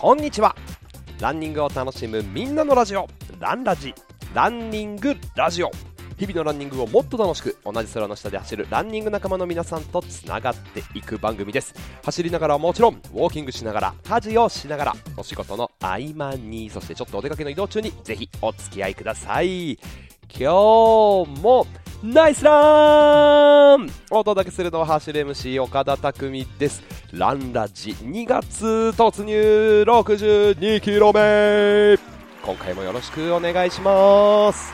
こんにちは。ランニングを楽しむみんなのラジオ。ランラジ。ランニングラジオ。日々のランニングをもっと楽しく同じ空の下で走るランニング仲間の皆さんとつながっていく番組です。走りながらはもちろんウォーキングしながら家事をしながらお仕事の合間にそしてちょっとお出かけの移動中にぜひお付き合いください。今日もナイスラン！お届けするのは走る MC 岡田匠です。ランラジ2月突入62キロ目。今回もよろしくお願いします。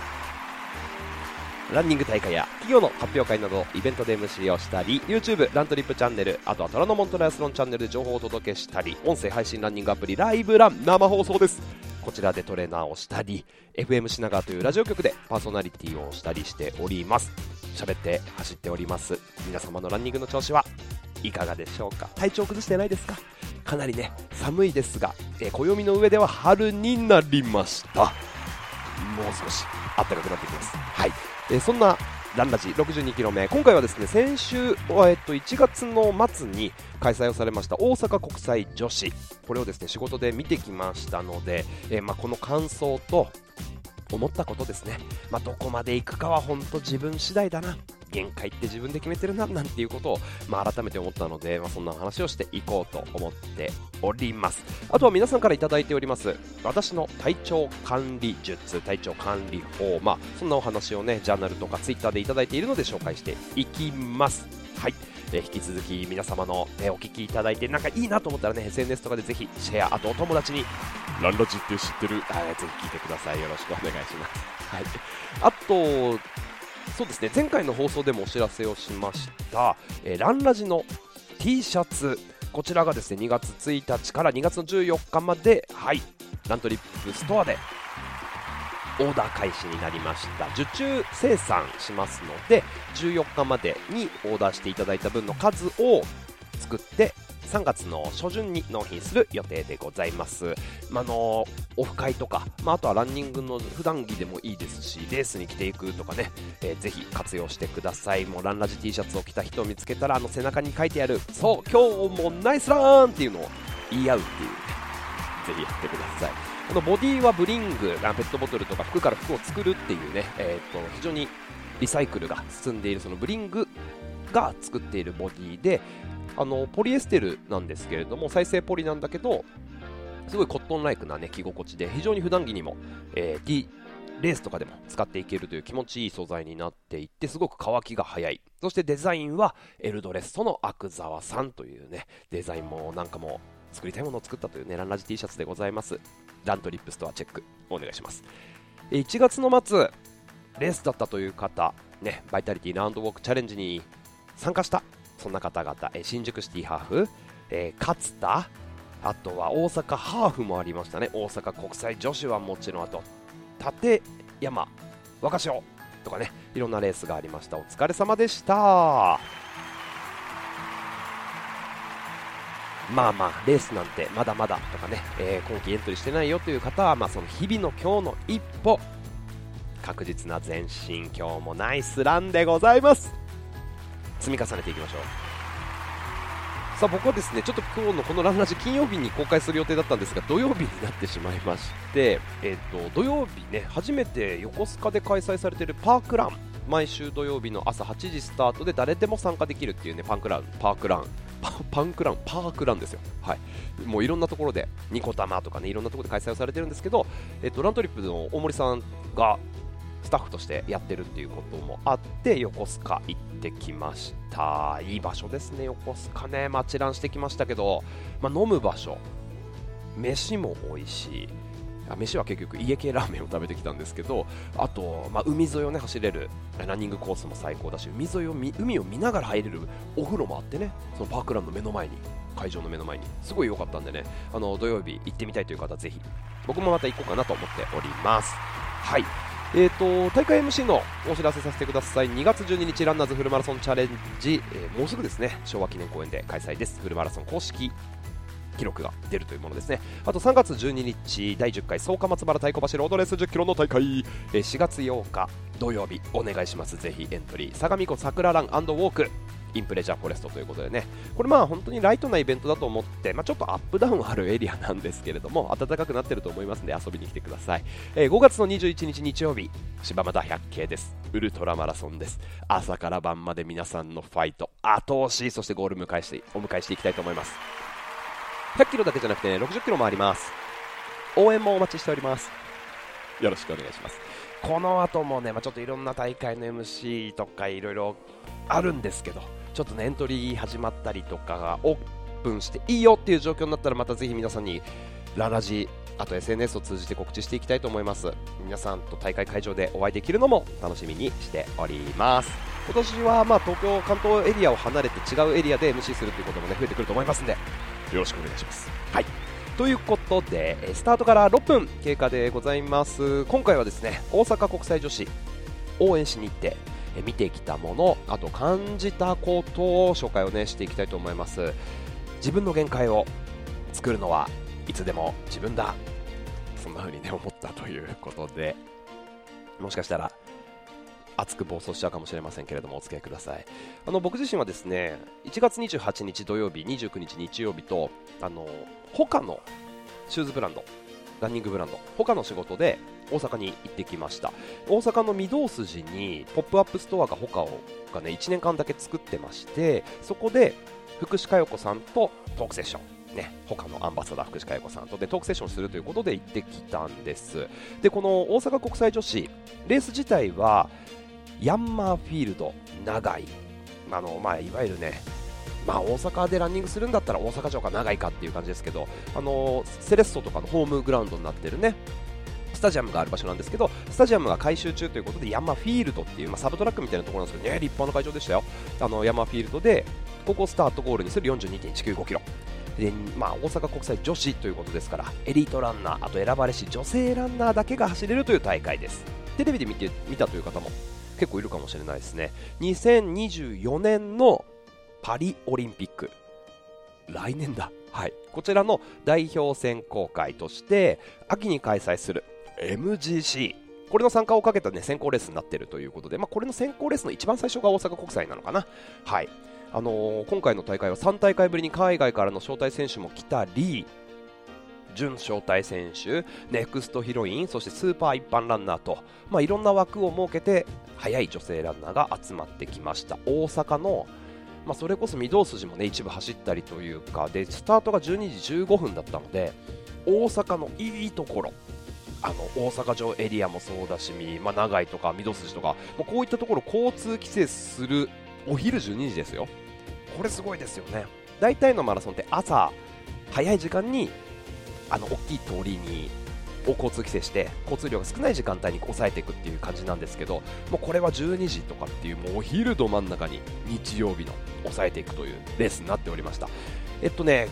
ランニング大会や企業の発表会などイベントで MC をしたり YouTube ラントリップチャンネルあとは虎ノ門トライアスロンチャンネルで情報をお届けしたり音声配信ランニングアプリライブラン生放送です。こちらでトレーナーをしたり FM 品川というラジオ局でパーソナリティをしたりしております。喋って走っております。皆様のランニングの調子はいかがでしょうか？体調崩してないですか？かなりね寒いですが、えー、暦の上では春になりました。もう少し暖かくなってきます。はい、えー、そんなランラジ62キロ目今回はですね先週、えっと、1月の末に開催をされました大阪国際女子。これをですね仕事で見てきましたので、えー、まあ、この感想と思ったことですね、まあ、どこまで行くかは本当自分次第だな。限界って自分で決めてるななんていうことを、まあ、改めて思ったので、まあ、そんな話をしていこうと思っております。あとは皆さんから頂いております私の体調管理術体調管理法、まあ、そんなお話をねジャーナルとかツイッターで頂いているので紹介していきます。はい。え引き続き皆様の、ね、お聞きいただいてなんかいいなと思ったらね SNS とかでぜひシェア。あとお友達にランラジって知ってるあぜひ聞いてください。よろしくお願いします。はい。あとそうですね。前回の放送でもお知らせをしました、えー、ランラジの T シャツ。こちらがですね2月1日から2月の14日まではい。ラントリップストアで。オーダー開始になりました。受注生産しますので14日までにオーダーしていただいた分の数を作って3月の初旬に納品する予定でございます、まあのオフ会とか、まあ、あとはランニングの普段着でもいいですしレースに着ていくとかね、えー、ぜひ活用してください。もうランラジ T シャツを着た人を見つけたらあの背中に書いてあるそう今日もナイスランっていうのを言い合うっていうね。ぜひやってください。このボディはブリングペットボトルとか服から服を作るっていうね、えーと、非常にリサイクルが進んでいるそのブリングが作っているボディであのポリエステルなんですけれども再生ポリなんだけどすごいコットンライクな、ね、着心地で非常に普段着にも、えー、レースとかでも使っていけるという気持ちいい素材になっていてすごく乾きが早い。そしてデザインはエルドレストの阿久澤さんというねデザインもなんかも作りたいものを作ったというねランラジ T シャツでございます。ラントリップストアチェック。お願いします。1月の末レースだったという方ねバイタリティランドウォークチャレンジに参加した。そんな方々、え新宿シティハーフ、えー、勝田、あとは大阪ハーフもありましたね、大阪国際女子はもちろん、あと立山、若潮とかね、いろんなレースがありました。お疲れ様でした。まあまあ、レースなんてまだまだとかね、えー、今季エントリーしてないよという方は、まあ、その日々の今日の一歩、確実な前進、今日もナイスランでございます。積み重ねていきましょう。さあ僕はですねちょっと今日のこのランラジ金曜日に公開する予定だったんですが土曜日になってしまいまして、えーと、土曜日ね初めて横須賀で開催されているパークラン。毎週土曜日の朝8時スタートで誰でも参加できるっていうねパンクラン。パークラン。パンクラン。パークランですよ。はい。もういろんなところでニコタマとかねいろんなところで開催をされてるんですけど、えっと、ラントリップの大森さんがスタッフとしてやってるっていうこともあって横須賀行ってきました。いい場所ですね横須賀ね。町ランしてきましたけど、まあ、飲む場所。飯も美味しい。飯は結局家系ラーメンを食べてきたんですけどあと、まあ、海沿いを、ね、走れるランニングコースも最高だし海沿いを海を見ながら入れるお風呂もあってねそのパークランの目の前に会場の目の前にすごい良かったんでねあの土曜日行ってみたいという方ぜひ。僕もまた行こうかなと思っております。はい。えーと、大会 MC のお知らせさせてください。2月12日ランナーズフルマラソンチャレンジ、えー、もうすぐですね。昭和記念公園で開催です。フルマラソン公式記録が出るというものですね。あと3月12日第10回草加松原太鼓橋ロードレース1 0キロの大会、えー、4月8日土曜日お願いします。ぜひエントリー。相模湖桜ランウォーク。インプレジャーフォレストということでね、これまあ本当にライトなイベントだと思って、まあ、ちょっとアップダウンあるエリアなんですけれども、暖かくなってると思いますので遊びに来てください。えー、5月の21日日曜日、柴又百景です。ウルトラマラソンです。朝から晩まで皆さんのファイト、後押し、そしてゴール迎えしてお迎えしていきたいと思います。100キロだけじゃなくて、ね、60キロもあります。応援もお待ちしております。よろしくお願いします。この後もね、まあ、ちょっといろんな大会の MC とかいろいろあるんですけど、ちょっとね、エントリー始まったりとかがオープンしていいよっていう状況になったら、またぜひ皆さんにララジ、あと SNS を通じて告知していきたいと思います。皆さんと大会会場でお会いできるのも楽しみにしております。今年はまあ東京、関東エリアを離れて違うエリアで MC するということもね増えてくると思いますんで、よろしくお願いします。はいということでスタートから6分経過でございます今回はですね大阪国際女子応援しに行って見てきたものあと感じたことを紹介をねしていきたいと思います。自分の限界を作るのはいつでも自分だ。そんな風にね思ったということで。もしかしたら熱く暴走しちゃうかもしれませんけれどもお付き合いください。あの僕自身はですね1月28日土曜日29日日曜日とあの他のシューズブランドランニングブランド HOKA の仕事で大阪に行ってきました。大阪の御堂筋にポップアップストアが HOKA がね1年間だけ作ってましてそこで福士加代子さんとトークセッションね、 HOKA のアンバサダー福士加代子さんとでトークセッションするということで行ってきたんです。でこの大阪国際女子レース自体はヤンマーフィールド長居、あのまあ、いわゆるね、まあ、大阪でランニングするんだったら大阪城か長居かっていう感じですけど、あのセレッソとかのホームグラウンドになってるねスタジアムがある場所なんですけどスタジアムが改修中ということでヤマフィールドっていう、まあ、サブトラックみたいなところなんですけどね立派な会場でしたよ。あのヤマフィールドでここスタートゴールにする42.195キロで、まあ、大阪国際女子ということですからエリートランナーあと選ばれし女性ランナーだけが走れるという大会です。テレビで見て見たという方も結構いるかもしれないですね。2024年のパリオリンピック。来年だ。はい。こちらの代表選考会として秋に開催する MGC これの参加をかけた、ね、選考レースになっているということで、まあ、これの選考レースの一番最初が大阪国際なのかな。はい。あのー、今回の大会は3大会ぶりに海外からの招待選手も来たり、準招待選手、ネクストヒロイン、そしてスーパー一般ランナーと、まあ、いろんな枠を設けて、速い女性ランナーが集まってきました。大阪のまあ、それこそ御堂筋もね一部走ったりというかでスタートが12時15分だったので大阪のいいところあの大阪城エリアもそうだし、まあ、長井とか御堂筋とか、まあ、こういったところ交通規制するお昼12時ですよ。これすごいですよね。大体のマラソンって朝早い時間にあの大きい通りにを交通規制して交通量が少ない時間帯に抑えていくっていう感じなんですけどもうこれは12時とかっていうもうお昼ど真ん中に日曜日の抑えていくというレースになっておりました。えっとね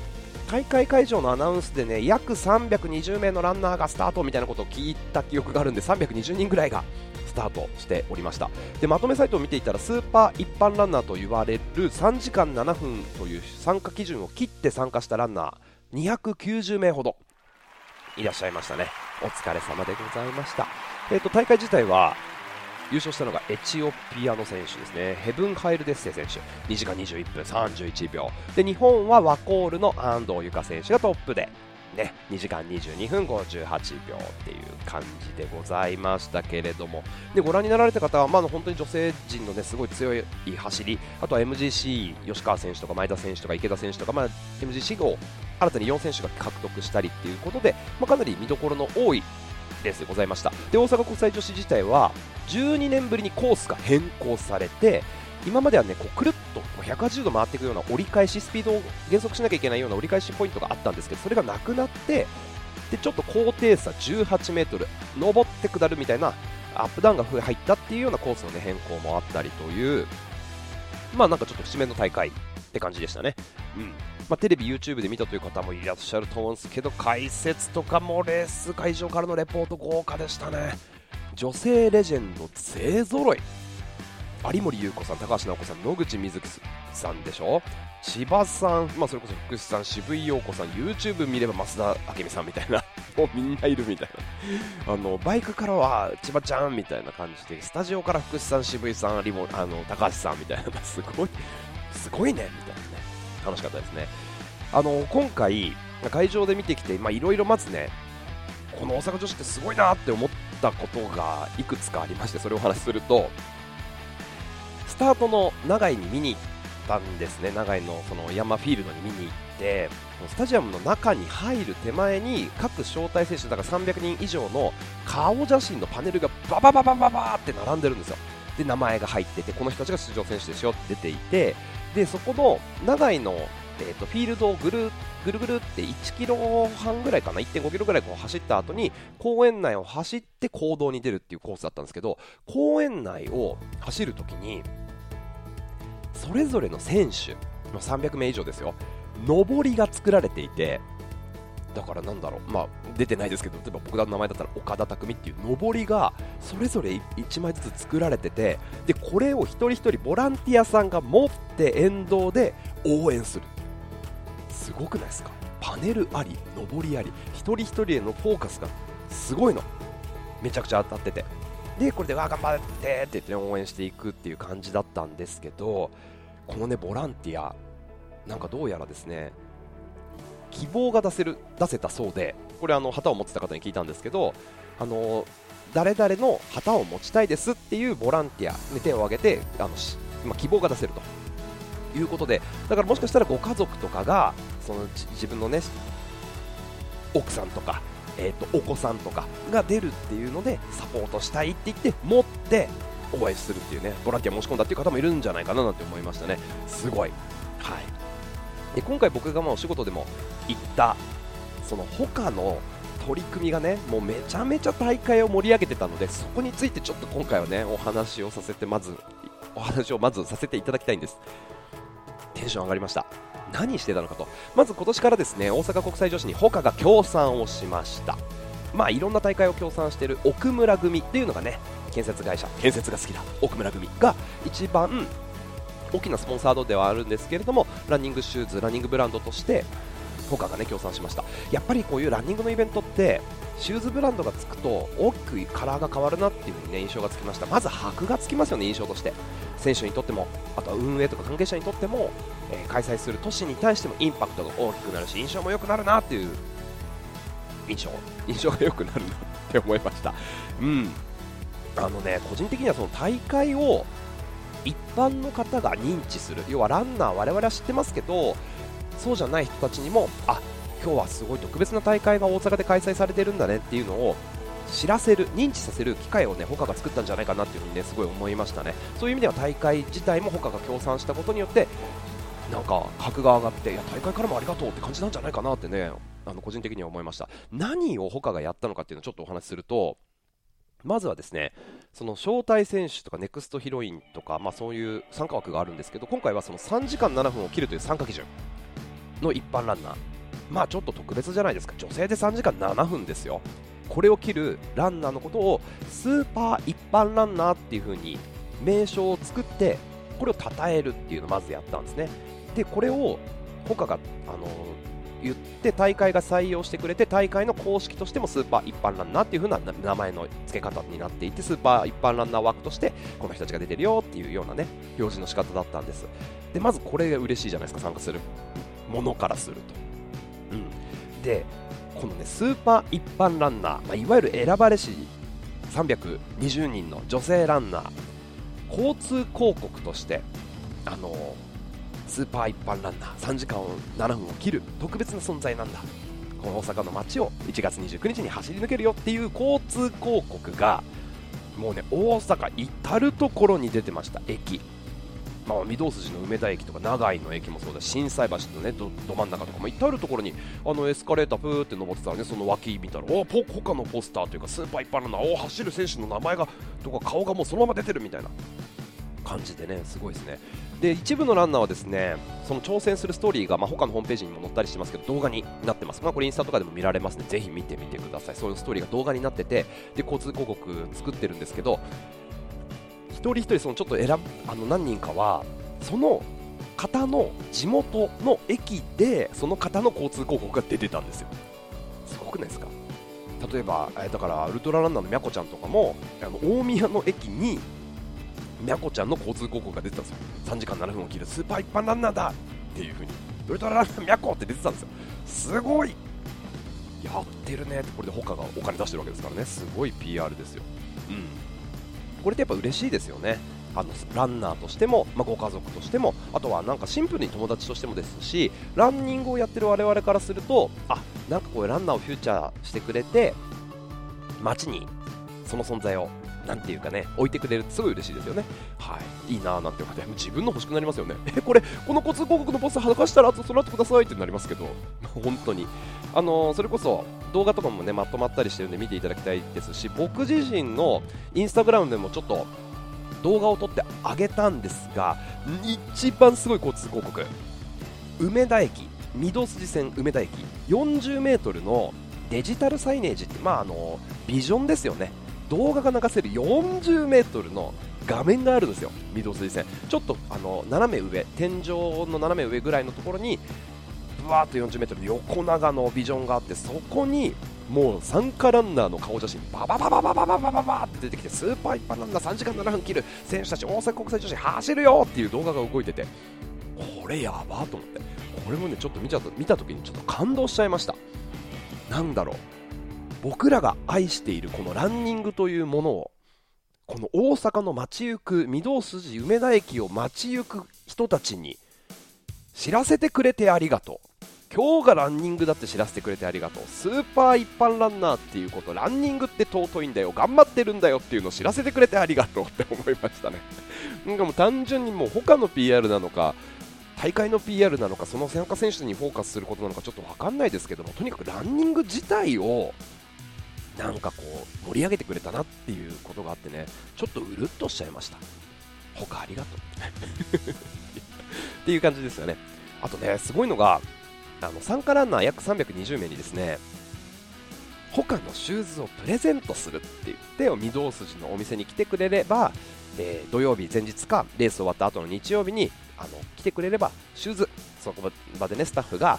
大会会場のアナウンスでね約320名のランナーがスタートみたいなことを聞いた記憶があるんで320人ぐらいがスタートしておりました。でまとめサイトを見ていたらスーパー一般ランナーと言われる3時間7分という参加基準を切って参加したランナー290名ほど。いらっしゃいましたね。お疲れ様でございました、えーと、大会自体は優勝したのがエチオピアの選手ですね。ヘブン・ハイルデッセ選手。2時間21分31秒。で日本はワコールの安藤友香選手がトップで。ね、2時間22分58秒っていう感じでございましたけれども。でご覧になられた方は、まあ、本当に女性陣の、ね、すごい強い走り。あとは MGC 吉川選手とか前田選手とか池田選手とか、まあ、MGC を新たに4選手が獲得したりっていうことで、まあ、かなり見どころの多いレースでございましたで大阪国際女子自体は12年ぶりにコースが変更されて今まではねこうくるっと180度回っていくような折り返しスピードを減速しなきゃいけないような折り返しポイントがあったんですけどそれがなくなってでちょっと高低差18メートル上って下るみたいなアップダウンが入ったっていうようなコースの、ね、変更もあったりというまあなんかちょっと節目の大会って感じでしたね。うんまあ、テレビ、YouTube で見たという方もいらっしゃると思うんですけど解説とかもレース会場からのレポート豪華でしたね。女性レジェンド勢ぞろい。有森裕子さん、高橋直子さん、野口みずきさんでしょ。千葉さん、まあ、それこそ福士さん、渋井陽子さん、YouTube 見れば増田明美さんみたいな、もうみんないるみたいな、あのバイクからは千葉ちゃんみたいな感じで、スタジオから福士さん、渋井さん、リモあの高橋さんみたいな、すごいすごいねみたいな。楽しかったですね。あの今回会場で見てきていろいろまずねこの大阪女子ってすごいなって思ったことがいくつかありましてそれをお話しするとスタートの長井に見に行ったんですね。長井のそのヤンマフィールドに見に行ってスタジアムの中に入る手前に各招待選手だから300人以上の顔写真のパネルがババババババって並んでるんですよ。で名前が入っててこの人たちが出場選手ですよって出ていてでそこの長井の、えーと、フィールドをぐるぐるぐるって1キロ半ぐらいかな1.5キロぐらいこう走った後に公園内を走って公道に出るっていうコースだったんですけど公園内を走るときにそれぞれの選手の300名以上ですよ上りが作られていてだからなんだろう、まあ、出てないですけど例えば僕の名前だったら岡田匠っていう上りがそれぞれ1枚ずつ作られててでこれを一人一人ボランティアさんが持って沿道で応援する。すごくないですか？パネルあり上りあり一人一人へのフォーカスがすごいの。めちゃくちゃ当たってて。でこれでわ頑張ってって言って、応援していくっていう感じだったんですけどこのねボランティアなんかどうやらですね希望が出せる出せたそうでこれあの旗を持ってた方に聞いたんですけどあの誰々の旗を持ちたいですっていうボランティアに手を挙げてあのまあ、希望が出せると。いうことでだからもしかしたらご家族とかがその自分のね奥さんとか、えーと、お子さんとかが出るっていうのでサポートしたいって言って持って応援するっていうねボランティア申し込んだっていう方もいるんじゃないかななんて思いましたね。すごい。はい。で今回僕がまあお仕事でも行ったその他の取り組みがねもうめちゃめちゃ大会を盛り上げてたのでそこについてちょっと今回はねお話をさせてまずお話をまずさせていただきたいんです。テンション上がりました。何してたのかと。まず今年からですね大阪国際女子に他が協賛をしました。まあいろんな大会を協賛している奥村組っていうのがね建設会社建設が好きだ奥村組が一番大きなスポンサードではあるんですけれどもランニングシューズランニングブランドとして他がね協賛しました。やっぱりこういうランニングのイベントってシューズブランドがつくと大きくカラーが変わるなっていう風にね印象がつきました。まず箔がつきますよね印象として。選手にとってもあとは運営とか関係者にとっても、えー、開催する都市に対してもインパクトが大きくなるし印象も良くなるなっていう印象。印象が良くなるなって思いました。うん。あのね個人的にはその大会を一般の方が認知する。要はランナー我々は知ってますけどそうじゃない人たちにもあ今日はすごい特別な大会が大阪で開催されてるんだねっていうのを知らせる認知させる機会をね他が作ったんじゃないかなっていうふうにねすごい思いましたね。そういう意味では大会自体も他が協賛したことによってなんか格が上がっていや大会からもありがとうって感じなんじゃないかなってねあの個人的には思いました。何を他がやったのかっていうのをちょっとお話しするとまずはですねその招待選手とかネクストヒロインとか、まあ、そういう参加枠があるんですけど今回はその3時間7分を切るという参加基準の一般ランナー。まあちょっと特別じゃないですか。女性で3時間7分ですよ。これを切るランナーのことをスーパー一般ランナーっていう風に名称を作ってこれを称えるっていうのをまずやったんですね。でこれを他があの言って大会が採用してくれて大会の公式としてもスーパー一般ランナーっていう風な名前の付け方になっていてスーパー一般ランナー枠としてこの人たちが出てるよっていうようなね表示の仕方だったんです。でまずこれが嬉しいじゃないですか参加する。ものからすると、うん、でこのねスーパー一般ランナー、まあ、いわゆる選ばれし320人の女性ランナー交通広告としてあのスーパー一般ランナー。3時間7分を切る特別な存在なんだ。この大阪の街を1月29日に走り抜けるよっていう交通広告がもうね大阪至る所に出てました。駅。まあ、御堂筋の梅田駅とか長井の駅もそうだ心斎橋のねど真ん中とかも至る所にあのエスカレータープーって登ってたらねその脇見たらおポ他のポスターというかスーパー一般ランナーお走る選手の名前がとか顔がもうそのまま出てるみたいな。感じでねすごいですね。で一部のランナーはですねその挑戦するストーリーが、まあ、他のホームページにも載ったりしてますけど動画になってます、まあ、これインスタとかでも見られますね。ぜひ見てみてください。そういうストーリーが動画になっててで交通広告作ってるんですけど一人一人そのちょっと選ぶあの何人かはその方の地元の駅でその方の交通広告が出てたんですよ。すごくないですか？例えば、えだからウルトラランナーのみゃこちゃんとかもあの大宮の駅にみゃこちゃんの交通広告が出てたんですよ。3時間7分を切るスーパー一般ランナーだっていう風にウルトラランナーみゃこって出てたんですよ。すごいやってるねってこれで他がお金出してるわけですからね。すごい PR ですよ。うん。これってやっぱ嬉しいですよね。あのランナーとしても、まあ、ご家族としてもあとはなんかシンプルに友達としてもですしランニングをやってる我々からするとあなんかこういうランナーをフューチャーしてくれて街にその存在をなんていうかね置いてくれるってすごい嬉しいですよね。はい。いいなーなんて思って。自分の欲しくなりますよね。えこれこの交通広告のポスター剥がしたらあとその後くださいってなりますけど。本当に。あのーそれこそ動画とかもねまとまったりしてるんで見ていただきたいですし僕自身のインスタグラムでもちょっと動画を撮ってあげたんですが一番すごい交通広告。梅田駅御堂筋線梅田駅 40m のデジタルサイネージって、まあ、あのビジョンですよね。動画が流せる 40m の画面があるんですよ。御堂筋線ちょっとあの斜め上天井の斜め上ぐらいのところにぶわーっと 40m の横長のビジョンがあってそこにもう参加ランナーの顔写真ババババババババババって出てきてスーパー一般ランナー3時間7分切る選手たち大阪国際女子走るよっていう動画が動いててこれやばと思ってこれもねちょっと見ちゃった見た時にちょっと感動しちゃいましたなんだろう僕らが愛しているこのランニングというものをこの大阪の街行く御堂筋梅田駅を街行く人たちに知らせてくれてありがとう。今日がランニングだって知らせてくれてありがとう。スーパー一般ランナーっていうことランニングって尊いんだよ。頑張ってるんだよっていうのを知らせてくれてありがとうって思いましたね。なんかもう単純にもう他の PR なのか大会の PR なのかその参加選手にフォーカスすることなのかちょっと分かんないですけどもとにかくランニング自体をなんかこう盛り上げてくれたなっていうことがあってねちょっとうるっとしちゃいました。他ありがとう。っていう感じですよね。あとねすごいのがあの参加ランナー約320名にですね他のシューズをプレゼントするって言って御堂筋のお店に来てくれれば、えー土曜日前日かレース終わった後の日曜日にあの来てくれればシューズその場でねスタッフが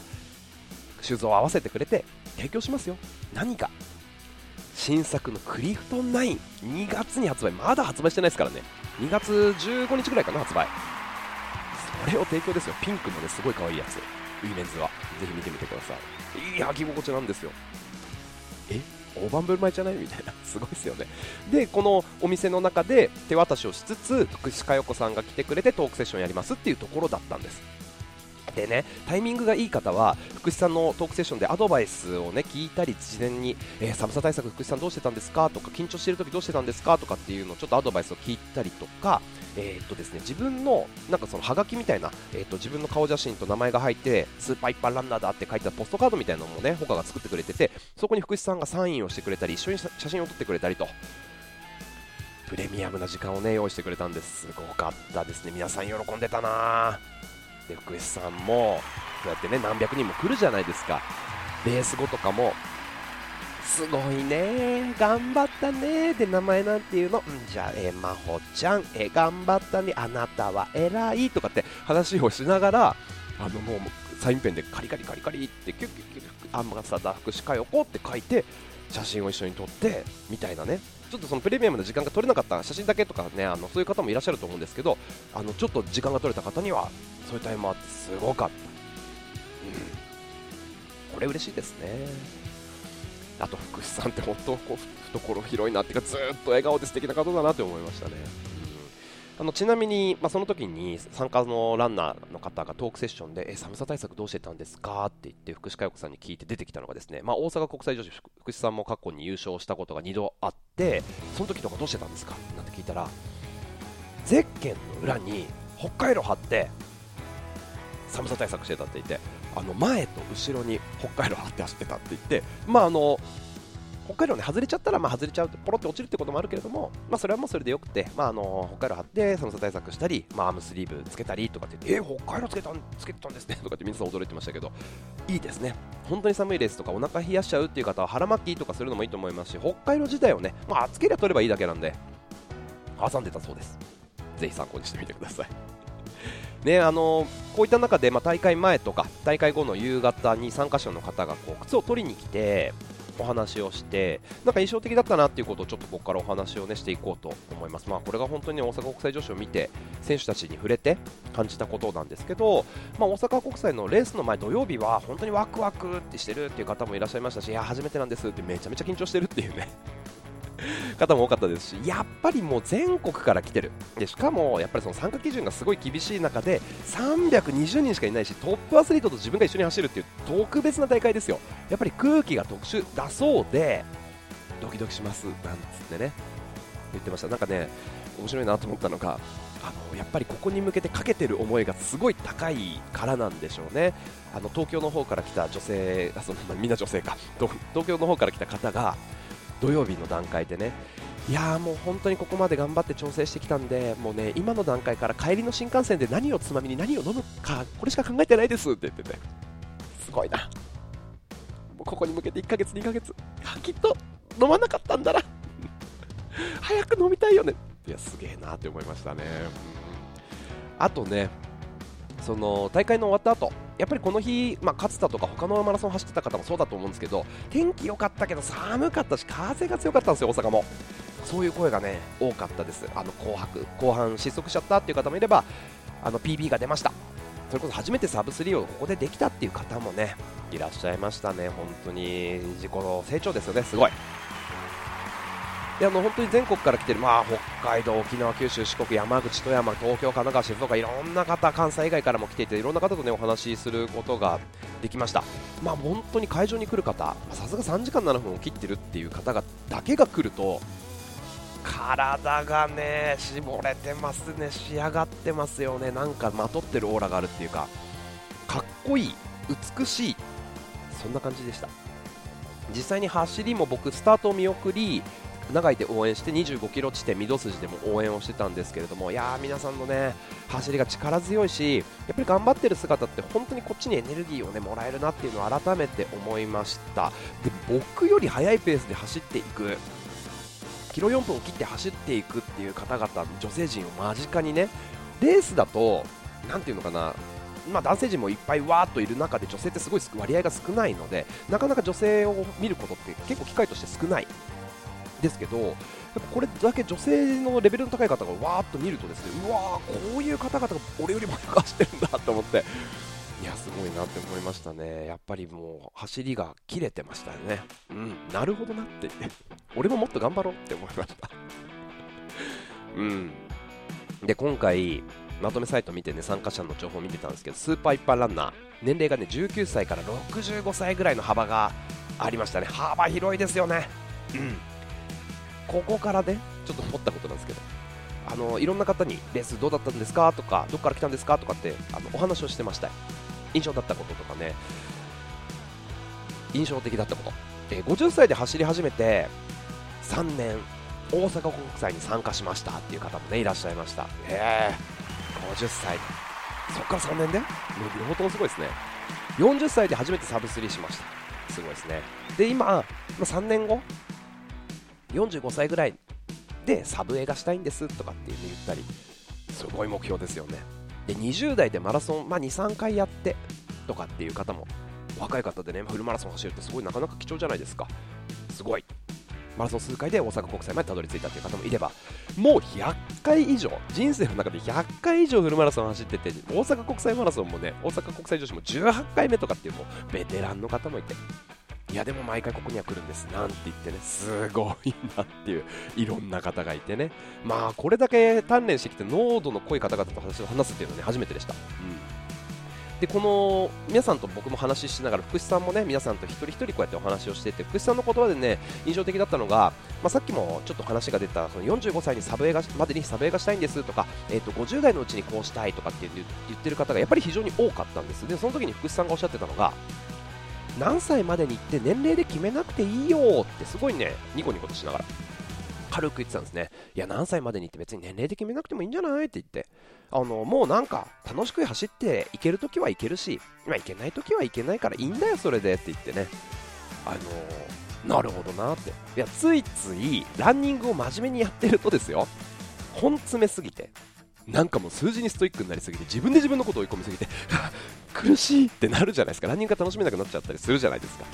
シューズを合わせてくれて提供しますよ。何か新作のクリフトン9 2月に発売。まだ発売してないですからね。2月15日ぐらいかな発売。それを提供ですよ。ピンクのねすごい可愛いやつ。ウィメンズは。ぜひ見てみてください。いい履き心地なんですよ。え？大盤振る舞いじゃない？みたいな。すごいですよね。でこのお店の中で手渡しをしつつ福士加代子さんが来てくれてトークセッションやりますっていうところだったんです。でねタイミングがいい方は福士さんのトークセッションでアドバイスをね聞いたり事前に、えー寒さ対策福士さんどうしてたんですかとか緊張している時どうしてたんですかとかっていうのをちょっとアドバイスを聞いたりとかえーっとですね自分のなんかそのハガキみたいな、えーっと自分の顔写真と名前が入ってスーパー一般ランナーだって書いたポストカードみたいなのもね他が作ってくれててそこに福士さんがサインをしてくれたり一緒に写真を撮ってくれたりとプレミアムな時間をね用意してくれたんです。すごかったですね。皆さん喜んでたなで福士さんもこうやってね何百人も来るじゃないですか。レース後とかもすごいね頑張ったねで名前なんていうの。んじゃあえー、まほちゃんえー頑張ったねあなたは偉いとかって話をしながらあのもうサインペンでカリカリカリカリってキュッキュッキュッアンバサダー福士加代子って書いて写真を一緒に撮ってみたいなね。ちょっとそのプレミアムの時間が取れなかった写真だけとかねあのそういう方もいらっしゃると思うんですけどあのちょっと時間が取れた方にはそういうタイムあってすごかった、うん、これ嬉しいですね。あと福士さんって本当こう懐広いなっていうかずっと笑顔で素敵な方だなって思いましたね、あのちなみに、まあ、その時に参加のランナーの方がトークセッションでえ寒さ対策どうしてたんですか？って言って福士加代子さんに聞いて出てきたのがですね、まあ、大阪国際女子福士さんも過去に優勝したことが2度あってその時とかどうしてたんですか？なんて聞いたらゼッケンの裏に北海道貼って寒さ対策してたって言ってあの前と後ろに北海道貼って走ってたって言ってまああの北海道ね外れちゃったらまあ外れちゃうってポロって落ちるってこともあるけれども、まあ、それはもうそれでよくて、まあ、あの北海道貼って寒さ対策したり、まあ、アームスリーブつけたりとかってえー北海道つけたんつけてたんですね とかって皆さん驚いてましたけどいいですね。本当に寒いレースとかお腹冷やしちゃうっていう方は腹巻きとかするのもいいと思いますし北海道自体をね、まあ、つけりゃ取ればいいだけなんで挟んでたそうです。ぜひ参考にしてみてください。ねあのこういった中で、まあ、大会前とか大会後の夕方に参加者の方がこう靴を取りに来てお話をしてなんか印象的だったなっていうことをちょっとここからお話をねしていこうと思います。まあ、これが本当に、大阪国際女子を見て選手たちに触れて感じたことなんですけど、まあ、大阪国際のレースの前土曜日は本当にワクワクってしてるっていう方もいらっしゃいましたしいや初めてなんですってめちゃめちゃ緊張してるっていうね方も多かったですしやっぱりもう全国から来てる。でしかもやっぱりその参加基準がすごい厳しい中で320人しかいないしトップアスリートと自分が一緒に走るっていう特別な大会ですよ。やっぱり空気が特殊だそうでドキドキしますなんつってね。言ってました。なんかね面白いなと思ったのがあのやっぱりここに向けてかけてる思いがすごい高いからなんでしょうね。あの東京の方から来た女性あそのみんな女性か。東京の方から来た方が土曜日の段階でね。いやもう本当にここまで頑張って調整してきたんでもうね今の段階から帰りの新幹線で何をつまみに何を飲むかこれしか考えてないですって言ってて。すごいな。もうここに向けて1ヶ月2ヶ月。きっと飲まなかったんだな。早く飲みたいよね。いやすげえなって思いましたね、あとねその大会の終わった後。やっぱりこの日、まあ、勝田とか他のマラソン走ってた方もそうだと思うんですけど天気良かったけど寒かったし風が強かったんですよ、大阪も。そういう声がね多かったです、あの紅白後半失速しちゃったっていう方もいればあの PB が出ました、それこそ初めてサブ3をここでできたっていう方もねいらっしゃいましたね、本当に自己の成長ですよね、すごい。であの本当に全国から来てる、まあ、北海道、沖縄、九州、四国、山口、富山、東京、神奈川、静岡いろんな方、関西以外からも来ていていろんな方と、ね、お話しすることができました、まあ、本当に会場に来る方さすが3時間7分を切ってるっていう方がだけが来ると体がね絞れてますね、仕上がってますよね、なんかまとってるオーラがあるっていうかかっこいい、美しいそんな感じでした。実際に走りも僕スタートを見送り長いで応援して25キロ地点、御堂筋でも応援をしてたんですけれども、いや皆さんのね走りが力強いし、やっぱり頑張ってる姿って本当にこっちにエネルギーをねもらえるなっていうのを改めて思いました。で僕より速いペースで走っていくキロ4分を切って走っていくっていう方々、女性陣を間近にね、レースだと、なていうのかな、まあ、男性陣もいっぱいわーっといる中で女性ってすごい割合が少ないのでなかなか女性を見ることって結構機会として少ないですけど、やっぱこれだけ女性のレベルの高い方がわーっと見ると、ですねうわー、こういう方々が俺よりも速く走ってるんだと思って、いや、すごいなって思いましたね、やっぱりもう走りが切れてましたよね、うん、なるほどなって、俺ももっと頑張ろうって思いました。うん、で今回、まとめサイト見てね参加者の情報を見てたんですけどスーパー一般ランナー年齢がね19歳から65歳ぐらいの幅がありましたね。幅広いですよね。うん。ここからねちょっと思ったことなんですけどあのいろんな方にレースどうだったんですか？とかどこから来たんですか？とかってあのお話をしてました。印象だったこととかね。印象的だったこと、え、50歳で走り始めて3年大阪国際に参加しましたっていう方もねいらっしゃいました。ええー、50歳そっから3年で？もう両方ともすごいですね。40歳で初めてサブスリーしました。すごいですね。で今、ま、3年後？45歳ぐらいでサブ映画したいんですとかって言ったりすごい目標ですよね。で20代でマラソン、まあ、23回やってとかっていう方も若い方でねフルマラソン走るってすごいなかなか貴重じゃないですか。すごい。マラソン数回で大阪国際までたどり着いたっていう方もいればもう100回以上人生の中で100回以上フルマラソン走ってて大阪国際マラソンもね大阪国際女子も18回目とかっていうもうベテランの方もいていやでも毎回ここには来るんですなんて言ってねすごいなっていういろんな方がいてね。まあこれだけ鍛錬してきて濃度の濃い方々と話すっていうのはね初めてでした、うん、でこの皆さんと僕も話ししながら福士さんもね皆さんと一人一人こうやってお話をしてて福士さんの言葉でね印象的だったのが、まあ、さっきもちょっと話が出たその45歳にサブ映画までにサブ映画したいんですとか、えー、と50代のうちにこうしたいとかって言ってる方がやっぱり非常に多かったんです。でその時に福士さんがおっしゃってたのが何歳までに行って年齢で決めなくていいよってすごいね。ニコニコとしながら。軽く言ってたんですね。いや何歳までに行って別に年齢で決めなくてもいいんじゃないって言って。あのもうなんか楽しく走っていけるときはいけるし、まあ、いけないときはいけないからいいんだよそれでって言ってね。あのなるほどなって。いやついついランニングを真面目にやってるとですよ。根詰めすぎて。なんかもう数字にストイックになりすぎて自分で自分のことを追い込みすぎて。苦しいってなるじゃないですか。ランニングが楽しめなくなっちゃったりするじゃないですか。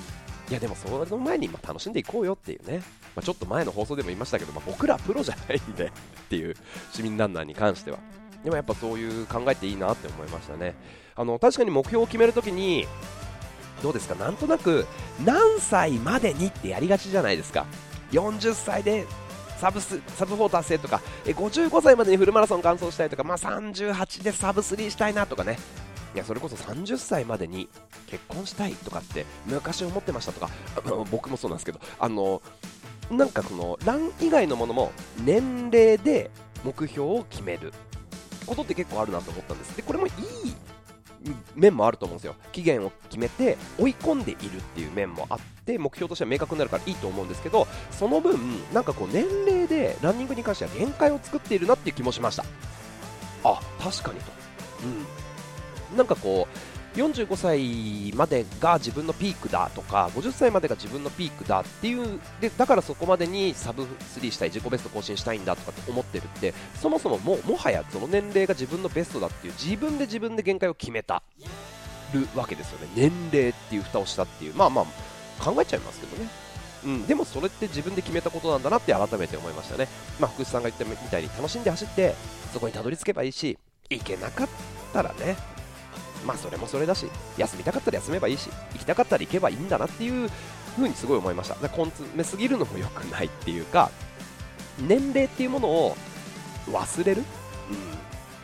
いやでもその前にま楽しんでいこうよっていうね、まあ、ちょっと前の放送でも言いましたけど、まあ、僕らプロじゃないんで っていう市民ランナーに関しては。でもやっぱそういう考えていいなって思いましたね。あの確かに目標を決めるときにどうですか？なんとなく何歳までにってやりがちじゃないですか。40歳でサブスサブ4達成とかえ55歳までにフルマラソン完走したいとか、まあ、38でサブ3したいなとかね。いやそれこそ30歳までに結婚したいとかって昔思ってましたとか僕もそうなんですけどあのなんかこのラン以外のものも年齢で目標を決める。ことって結構あるなと思ったんです。でこれもいい面もあると思うんですよ。期限を決めて追い込んでいるっていう面もあって目標としては明確になるからいいと思うんですけどその分なんかこう年齢でランニングに関しては限界を作っているなっていう気もしました。あ確かにと、うん、なんかこう45歳までが自分のピークだとか50歳までが自分のピークだっていうでだからそこまでにサブ3したい自己ベスト更新したいんだとかって思ってるってそもそもももはやその年齢が自分のベストだっていう自分で自分で限界を決めたるわけですよね。年齢っていう蓋をしたっていう。まあまあ考えちゃいますけどね。うん、でもそれって自分で決めたことなんだなって改めて思いましたね、まあ、福士さんが言ったみたいに楽しんで走ってそこにたどり着けばいいし行けなかったらね。まあそれもそれだし休みたかったら休めばいいし行きたかったら行けばいいんだなっていう風にすごい思いました。だ根詰めすぎるのも良くないっていうか年齢っていうものを忘れる、うん、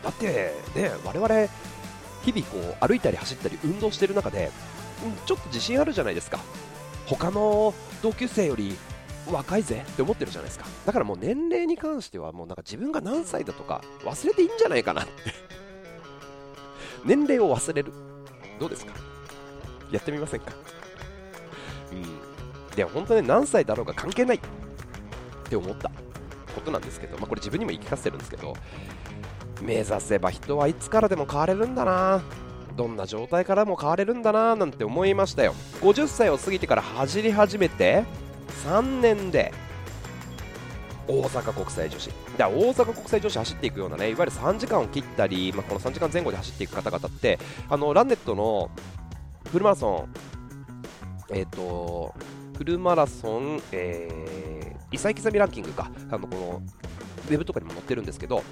だってね我々日々こう歩いたり走ったり運動してる中で、うん、ちょっと自信あるじゃないですか。他の同級生より若いぜって思ってるじゃないですか。だからもう年齢に関してはもうなんか自分が何歳だとか忘れていいんじゃないかなって年齢を忘れる。どうですか？やってみませんか？うん。でも本当ね、何歳だろうが関係ない。って思ったことなんですけど、まあ、これ自分にも言い聞かせてるんですけど、目指せば人はいつからでも変われるんだな。どんな状態からも変われるんだな。なんて思いましたよ。50歳を過ぎてから走り始めて3年で大阪国際女子。だ大阪国際女子走っていくようなねいわゆる3時間を切ったり、まあ、この3時間前後で走っていく方々ってあのランネットのフルマラソンえっ、ー、とフルマラソン、えー、異彩刻みランキングか。あのこのウェブとかにも載ってるんですけど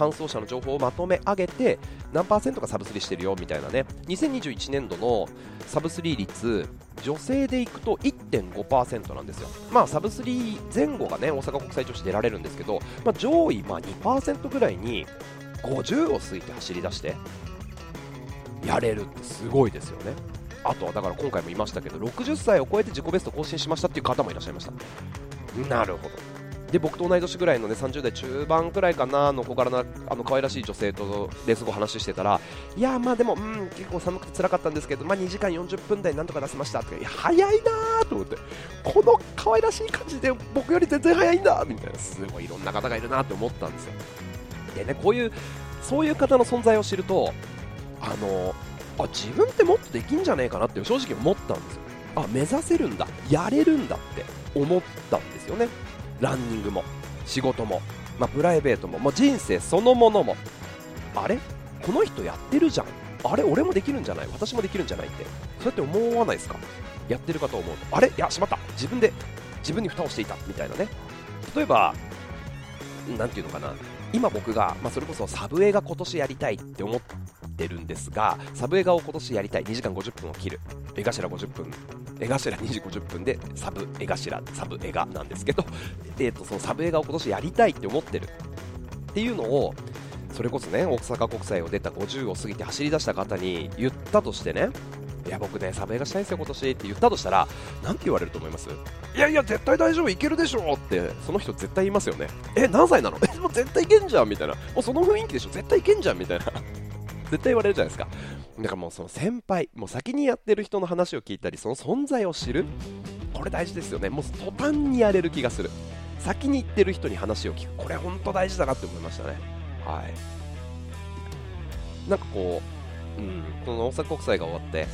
完走者の情報をまとめ上げて何パーセントがサブスリーしてるよみたいなね。2021年度のサブスリー率女性でいくと1.5%なんですよ、まあ、サブ3前後がね大阪国際女子出られるんですけど、まあ、上位まあ2%ぐらいに50を過ぎて走り出してやれるってすごいですよね。あとはだから今回も言いましたけど60歳を超えて自己ベスト更新しましたっていう方もいらっしゃいました。なるほど。で僕と同い年ぐらいのね30代中盤くらいかなの小柄なあの可愛らしい女性とレース後話してたらいやまあでも、うん、結構寒くて辛かったんですけど、まあ、2時間40分台なんとか出せましたって早いなと思ってこの可愛らしい感じで僕より全然早いんだみたいなすごいいろんな方がいるなって思ったんですよ。でねこういうそういう方の存在を知るとあのあ自分ってもっとできんじゃねえかなって正直思ったんですよ。あ目指せるんだやれるんだって思ったんですよね。ランニングも仕事も、まあ、プライベートも、もう人生そのものもあれ？この人やってるじゃん。あれ？俺もできるんじゃない？私もできるんじゃないって。そうやって思わないですか？やってるかと思うと。あれ？いやしまった。自分で自分に蓋をしていた。みたいなね。例えば何て言うのかな。今僕が、まあ、それこそサブ映画今年やりたいって思ってるんですがサブ映画を今年やりたい。2時間50分を切る。絵頭50分。絵頭2時50分でサブ絵頭サブ映画なんですけど、えーと、そのサブ映画を今年やりたいって思ってるっていうのをそれこそね大阪国際を出た50を過ぎて走り出した方に言ったとしてねいや僕ねサブ映画したいんですよ今年って言ったとしたら何て言われると思います？いやいや絶対大丈夫いけるでしょってその人絶対言いますよね。え何歳なの？えもう絶対いけんじゃんみたいな。もうその雰囲気でしょ？絶対いけんじゃんみたいな。絶対言われるじゃないですか。だからもうその先輩もう先にやってる人の話を聞いたりその存在を知る。これ大事ですよね。もう途端にやれる気がする。先に行ってる人に話を聞く。これ本当大事だなって思いましたね。はい。なんかこう、うん、この大阪国際が終わって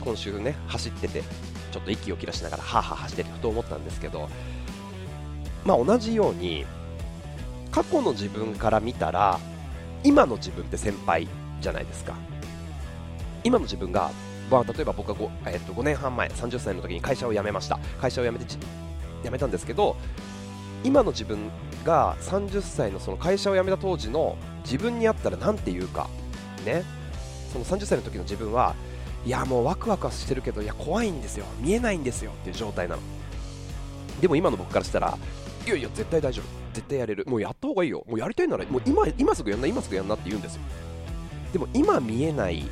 今週ね走っててちょっと息を切らしながらハーハー走ってると思ったんですけどまあ同じように過去の自分から見たら今の自分って先輩じゃないですか。今の自分がまあ、例えば僕が 5,、えっと、5年半前30歳の時に会社を辞めました。会社を辞めて辞めたんですけど今の自分が30歳のその会社を辞めた当時の自分にあったら何て言うか。ね。その30歳の時の自分はいやもうワクワクしてるけどいや怖いんですよ。見えないんですよ。っていう状態なの。でも今の僕からしたらいやいや絶対大丈夫。絶対やれる。もうやった方がいいよ。もうやりたいならもう今今すぐやんな今すぐやんなって言うんですよ。でも今見えない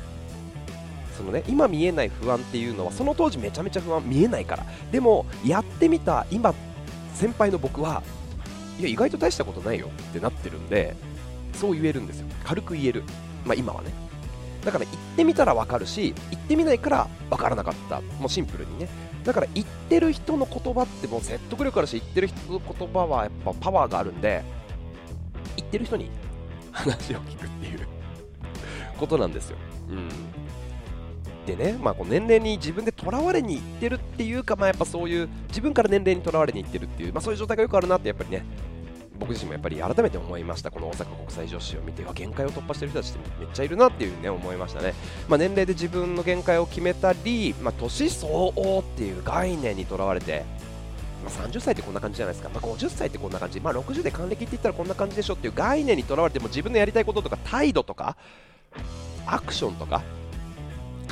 そのね今見えない不安っていうのはその当時めちゃめちゃ不安見えないから。でもやってみた今先輩の僕はいや意外と大したことないよってなってるんでそう言えるんですよ。軽く言える。まあ今はね。だから行ってみたら分かるし行ってみないから分からなかった。もうシンプルにね。だから言ってる人の言葉ってもう説得力あるし言ってる人の言葉はやっぱパワーがあるんで言ってる人に話を聞くっことなんですよ、うん、でね、まあ、こう年齢に自分でとらわれにいってるっていうか、まあ、やっぱそういう自分から年齢にとらわれにいってるっていう、まあ、そういう状態がよくあるなってやっぱりね僕自身もやっぱり改めて思いました、この大阪国際女子を見て、限界を突破してる人たちってめっちゃいるなっていうね思いましたね、まあ、年齢で自分の限界を決めたり、まあ、年相応っていう概念にとらわれて、まあ、30歳ってこんな感じじゃないですか、まあ、50歳ってこんな感じ、まあ、60で還暦って言ったらこんな感じでしょっていう概念にとらわれても自分のやりたいこととか態度とかアクションとか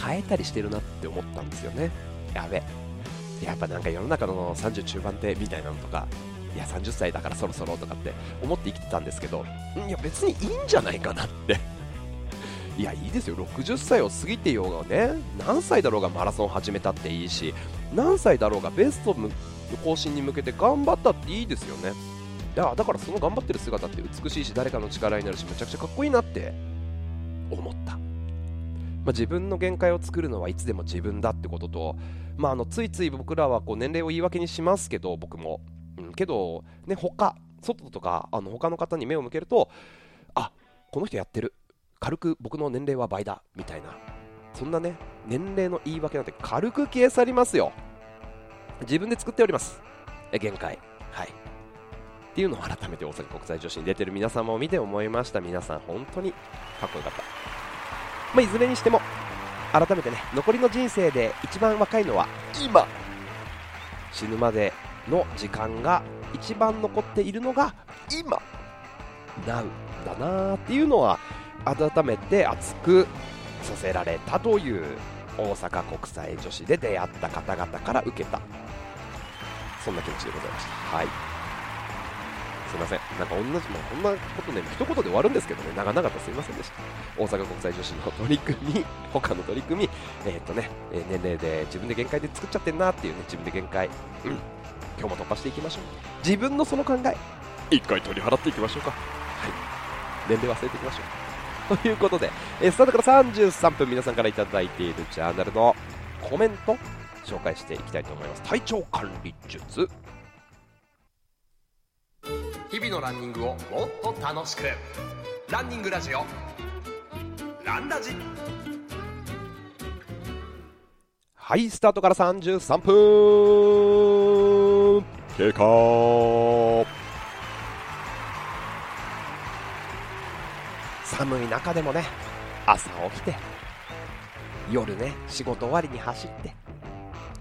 変えたりしてるなって思ったんですよね。やべ。やっぱなんか世の中の30中盤ってみたいなのとかいや30歳だからそろそろとかって思って生きてたんですけどいや別にいいんじゃないかなって。いやいいですよ。60歳を過ぎてようがね何歳だろうがマラソン始めたっていいし何歳だろうがベストの更新に向けて頑張ったっていいですよね。いやだからその頑張ってる姿って美しいし誰かの力になるしめちゃくちゃかっこいいなって思った、まあ、自分の限界を作るのはいつでも自分だってことと、まあ、あのついつい僕らはこう年齢を言い訳にしますけど僕も。うん、けど、ね、他外とかあの他の方に目を向けるとあこの人やってる。軽く僕の年齢は倍だ。みたいな。そんなね年齢の言い訳なんて軽く消え去りますよ。自分で作っております。限界。はい。っていうのを改めて大阪国際女子に出てる皆様を見て思いました皆さん本当にかっこよかった、まあ、いずれにしても改めてね残りの人生で一番若いのは今。死ぬまでの時間が一番残っているのが今。Now だなっていうのは改めて熱くさせられたという大阪国際女子で出会った方々から受けた。そんな気持ちでございました。はい。すいません。なんか同じ、まあ、こんなことね、一言で終わるんですけどね、長々とすいませんでした。大阪国際女子の取り組み、他の取り組み、えー、っとね、えー、年齢で自分で限界で作っちゃってんなっていうね、自分で限界、うん、今日も突破していきましょう。自分のその考え、一回取り払っていきましょうか。はい。年齢忘れていきましょう。ということで、えー、スタートから33分皆さんから頂いているジャーナルのコメント紹介していきたいと思います。体調管理術。日々のランニングをもっと楽しく。ランニングラジオ。ランラジ。はいスタートから33分経過。寒い中でもね朝起きて夜ね仕事終わりに走って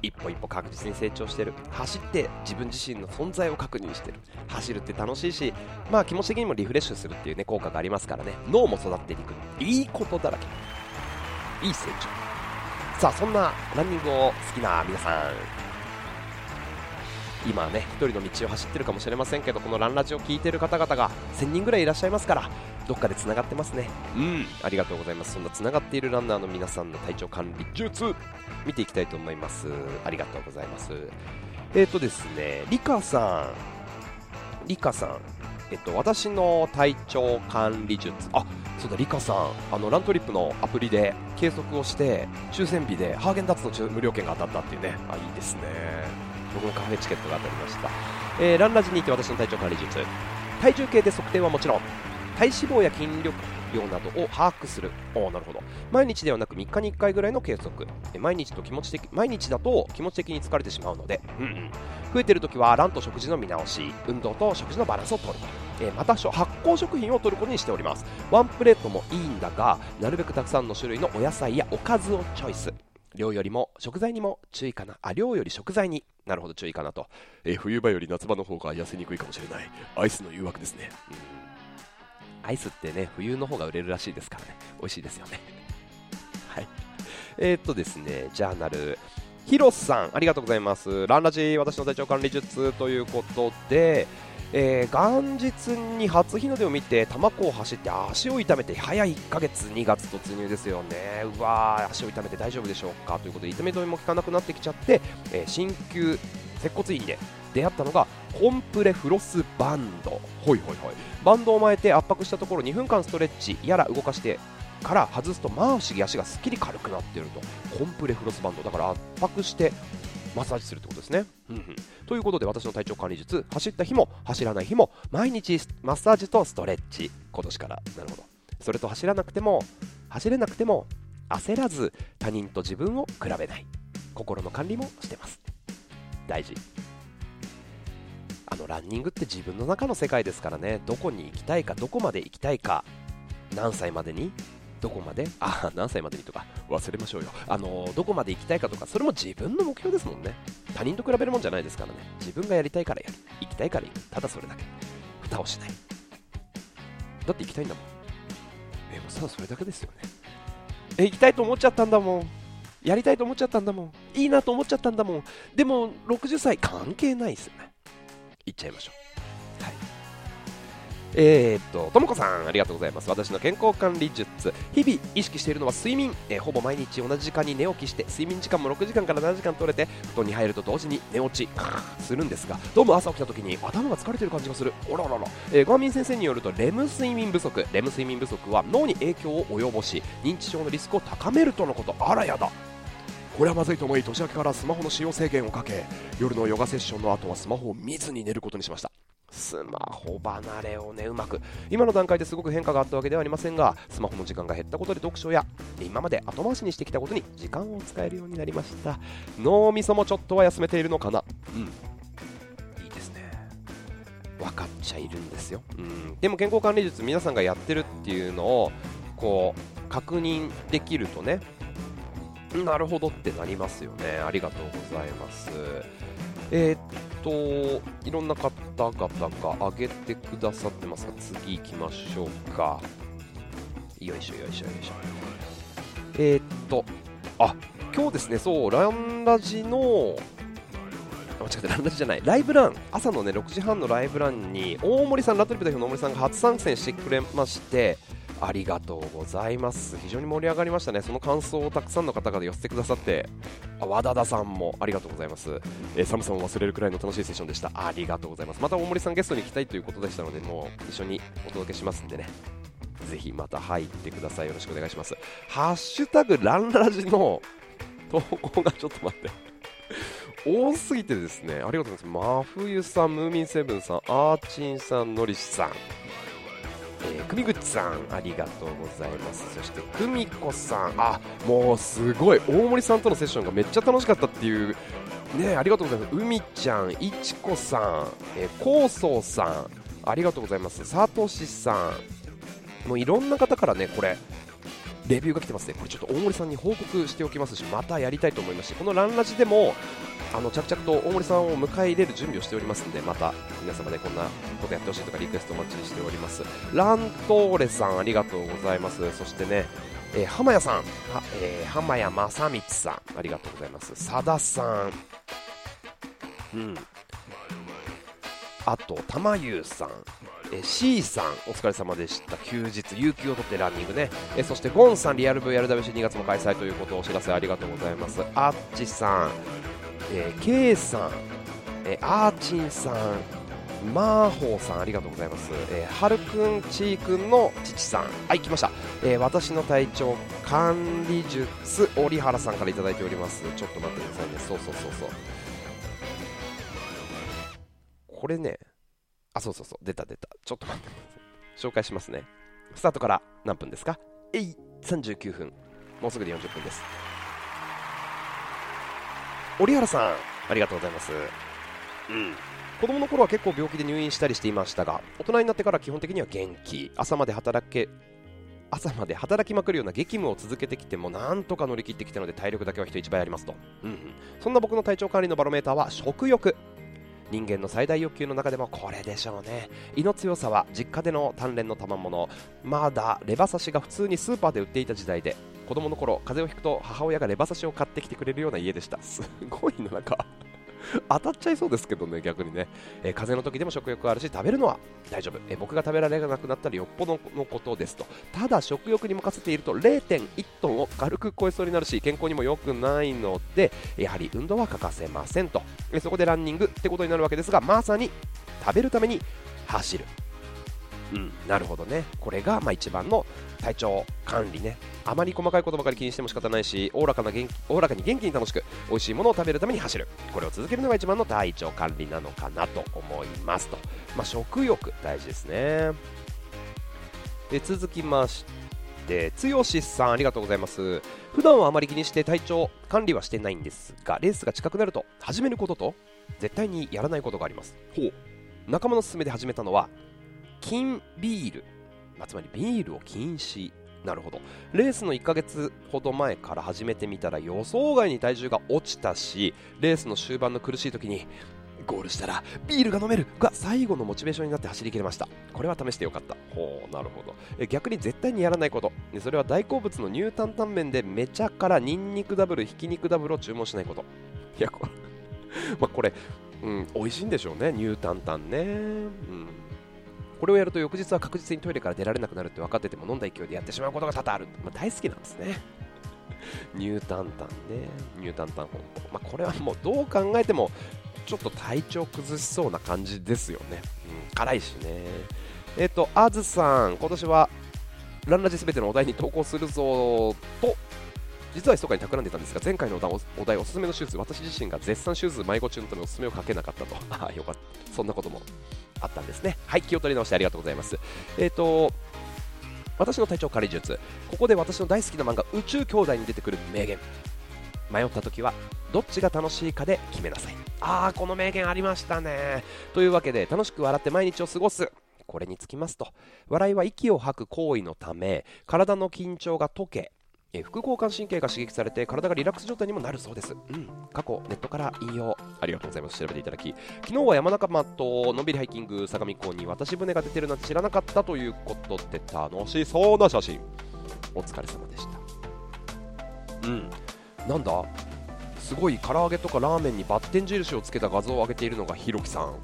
一歩一歩確実に成長してる。走って自分自身の存在を確認してる。走るって楽しいしまあ気持ち的にもリフレッシュするっていうね効果がありますからね。脳も育っていく。いいことだらけ。いい成長。さあそんなランニングを好きな皆さん。今ね一人の道を走ってるかもしれませんけどこのランラジを聞いてる方々が1000人ぐらいいらっしゃいますからどっかでつながってますね。うん。ありがとうございます。そんなつながっているランナーの皆さんの体調管理術見ていきたいと思います。ありがとうございます。えっ、ー、とですねリカさん。リカさん。えっと、私の体調管理術、あそうだ、リカさん、あのラントリップのアプリで計測をして、抽選日でハーゲンダッツの無料券が当たったっていうね、あいいですね、僕のカフェチケットが当たりました、えー、ランラジにて私の体調管理術、体重計で測定はもちろん、体脂肪や筋力量などを把握するおなるほど毎日ではなく3日に1回ぐらいの計測毎日と気持ち的毎日だと気持ち的に疲れてしまうので、うんうん、増えている時はランと食事の見直し運動と食事のバランスを取るえまた発酵食品を取ることにしておりますワンプレートもいいんだがなるべくたくさんの種類のお野菜やおかずをチョイス量よりも食材にも注意かな。あ、量より食材に。なるほど、注意かなと。え、冬場より夏場の方が痩せにくいかもしれない。アイスの誘惑ですね。うん、アイスってね、冬の方が売れるらしいですからね。美味しいですよね。はい。えー、っとですね、ジャーナル。ヒロさん、ありがとうございます。ランラジ、私の体調管理術ということで、えー、元日に初日の出を見て多摩湖を走って足を痛めて早1ヶ月2月突入ですよねうわー足を痛めて大丈夫でしょうか？ということで痛め止めも効かなくなってきちゃって、えー、鍼灸接骨院で出会ったのがコンプレフロスバンドほいほいほいバンドを巻いて圧迫したところ2分間ストレッチやら動かしてから外すとまあ不思議足がすっきり軽くなっていると。コンプレフロスバンドだから圧迫してマッサージするってことですね。うんうん、ということで私の体調管理術走った日も走らない日も毎日マッサージとストレッチ今年から。なるほどそれと走らなくても走れなくても焦らず他人と自分を比べない。心の管理もしてます。大事あのランニングって自分の中の世界ですからね。どこに行きたいかどこまで行きたいか。何歳までに？どこまで？あ何歳までにとか忘れましょうよ。あのどこまで行きたいかとかそれも自分の目標ですもんね。他人と比べるもんじゃないですからね。自分がやりたいからやる。行きたいから行く。ただそれだけ。蓋をしない。だって行きたいんだもん。えもうただそれだけですよね。え行きたいと思っちゃったんだもん。やりたいと思っちゃったんだもん。いいなと思っちゃったんだもん。でも60歳関係ないですよね。行っちゃいましょうえー、っと、ともこさん、ありがとうございます。私の健康管理術。日々意識しているのは睡眠。えー、ほぼ毎日同じ時間に寝起きして、睡眠時間も6時間から7時間取れて、布団に入ると同時に寝落ち、するんですが、どうも朝起きた時に頭が疲れてる感じがする。おららら。えー、ゴアミン先生によると、レム睡眠不足。レム睡眠不足は脳に影響を及ぼし、認知症のリスクを高めるとのこと。あらやだ。これはまずいと思い年明けからスマホの使用制限をかけ夜のヨガセッションの後はスマホを見ずに寝ることにしました。スマホ離れをねうまく。今の段階ですごく変化があったわけではありませんがスマホの時間が減ったことで読書や今まで後回しにしてきたことに時間を使えるようになりました。脳みそもちょっとは休めているのかな？うん。いいですね。分かっちゃいるんですよ、うん、でも健康管理術皆さんがやってるっていうのをこう確認できるとねなるほどってなりますよねありがとうございますえー、っと、いろんな方々が上げてくださってますが、次行きましょうか。よいしょよいしょよいしょ。えー、っと、あ、今日ですね、そう、ランラジの、間違えた、ランラジじゃない、ライブラン、朝のね、6時半のライブランに、大森さん、ラトリップ代表の大森さんが初参戦してくれまして、ありがとうございます。非常に盛り上がりましたね。その感想をたくさんの方々寄せてくださって。和田田さんもありがとうございます、えー、寒さを忘れるくらいの楽しいセッションでした。ありがとうございます。また大森さんゲストに行きたいということでしたのでもう一緒にお届けしますんでね。ぜひまた入ってください。よろしくお願いします。ハッシュタグランラジの 投稿がちょっと待って。多すぎてですね。ありがとうございます。真冬さんムーミンセブンさんアーチンさんのりしさん。えー、組口さんありがとうございます。そして久美子さんあもうすごい大森さんとのセッションがめっちゃ楽しかったっていうねありがとうございます。海ちゃんいちこさん、えー、こうそうさんありがとうございます。さとしさんもういろんな方からねこれレビューが来てますね、これちょっと大森さんに報告しておきますし、またやりたいと思いますし、このランラジでも、あの着々と大森さんを迎え入れる準備をしておりますので、また皆様でこんなことやってほしいとかリクエストお待ちしております。ラントーレさん、ありがとうございます。そしてね、えー、浜谷さん、はえー、浜谷正光さん、ありがとうございます。佐田さん、うん。あと、玉優さん、え C さんお疲れ様でした。休日有給を取ってランニングね。えそしてゴンさんリアル VRWC2 月も開催ということをお知らせありがとうございます。あっちさん、えー、K さん、えアーチンさんマーホーさんありがとうございます、えー、はるくんちーくんの父さん。はい来ました、えー、私の体調管理術折原さんから頂いております。ちょっと待ってくださいね。そうそうそうそう。これねあ、そうそうそう、出た出た。ちょっと待ってください。紹介しますね。スタートから何分ですか？えい、39分。もうすぐで40分です。折原さん、ありがとうございます。うん。子供の頃は結構病気で入院したりしていましたが、大人になってから基本的には元気。朝まで働け、朝まで働きまくるような激務を続けてきてもなんとか乗り切ってきたので体力だけは人一倍ありますと、うんうん、そんな僕の体調管理のバロメーターは食欲人間の最大欲求の中でもこれでしょうね。胃の強さは実家での鍛錬の賜物。まだレバ刺しが普通にスーパーで売っていた時代で子供の頃風邪をひくと母親がレバ刺しを買ってきてくれるような家でした。すごいななんか。当たっちゃいそうですけどね、逆にね、えー、風邪の時でも食欲あるし、食べるのは大丈夫、えー、僕が食べられなくなったらよっぽどのことですと、ただ食欲に任せていると0.1トンを軽く超えそうになるし、健康にも良くないので、やはり運動は欠かせませんと、えー、そこでランニングってことになるわけですが、まさに食べるために走る。うん、なるほどね。これがまあ一番の体調管理ね。あまり細かいことばかり気にしても仕方ないし、おおらかな元気おおらかに元気に楽しく、美味しいものを食べるために走る。これを続けるのが一番の体調管理なのかなと思いますと。まあ、食欲、大事ですね。で続きまして、つよしさん、ありがとうございます。普段はあまり気にして体調管理はしてないんですが、レースが近くなると始めることと、絶対にやらないことがあります。ほう。仲間の勧めで始めたのは、禁ビール、まあ、つまりビールを禁止。なるほど。レースの1ヶ月ほど前から始めてみたら予想外に体重が落ちたしレースの終盤の苦しい時にゴールしたらビールが飲めるが最後のモチベーションになって走り切れました。これは試してよかった。ほうなるほど。え逆に絶対にやらないこと。それは大好物のニュータンタン麺でめちゃからニンニクダブルひき肉ダブルを注文しないこと。いやこれ まあこれ、うん、美味しいんでしょうね。ニュータンタンね。うん。これをやると翌日は確実にトイレから出られなくなるって分かってても飲んだ勢いでやってしまうことが多々ある、まあ、大好きなんですね。ニュータンタンねニュータン。タン本舗、まあ、これはもうどう考えてもちょっと体調崩しそうな感じですよね、うん、辛いしね。えっ、ー、とあずさん今年はランラジすべてのお題に投稿するぞと実は密かに企んでたんですが前回のお題おすすめのシューズ私自身が絶賛シューズ迷子中のためおすすめをかけなかったとああよかったそんなこともあったんですね。はい、気を取り直してありがとうございます。えっ、ー、と、私の体調管理術、ここで私の大好きな漫画、宇宙兄弟に出てくる名言。迷った時は、どっちが楽しいかで決めなさい。あー、この名言ありましたね。というわけで、楽しく笑って毎日を過ごす。これにつきますと、笑いは息を吐く行為のため、体の緊張が解け、え副交感神経が刺激されて体がリラックス状態にもなるそうです。うん。過去、ネットから引用。ありがとうございます。調べていただき。昨日は山中マット、のんびりハイキング、相模港に渡し船が出てるなんて知らなかったということで楽しそうな写真。お疲れ様でした。うん。なんだ？すごい唐揚げとかラーメンにバッテン印をつけた画像を上げているのがひろきさん。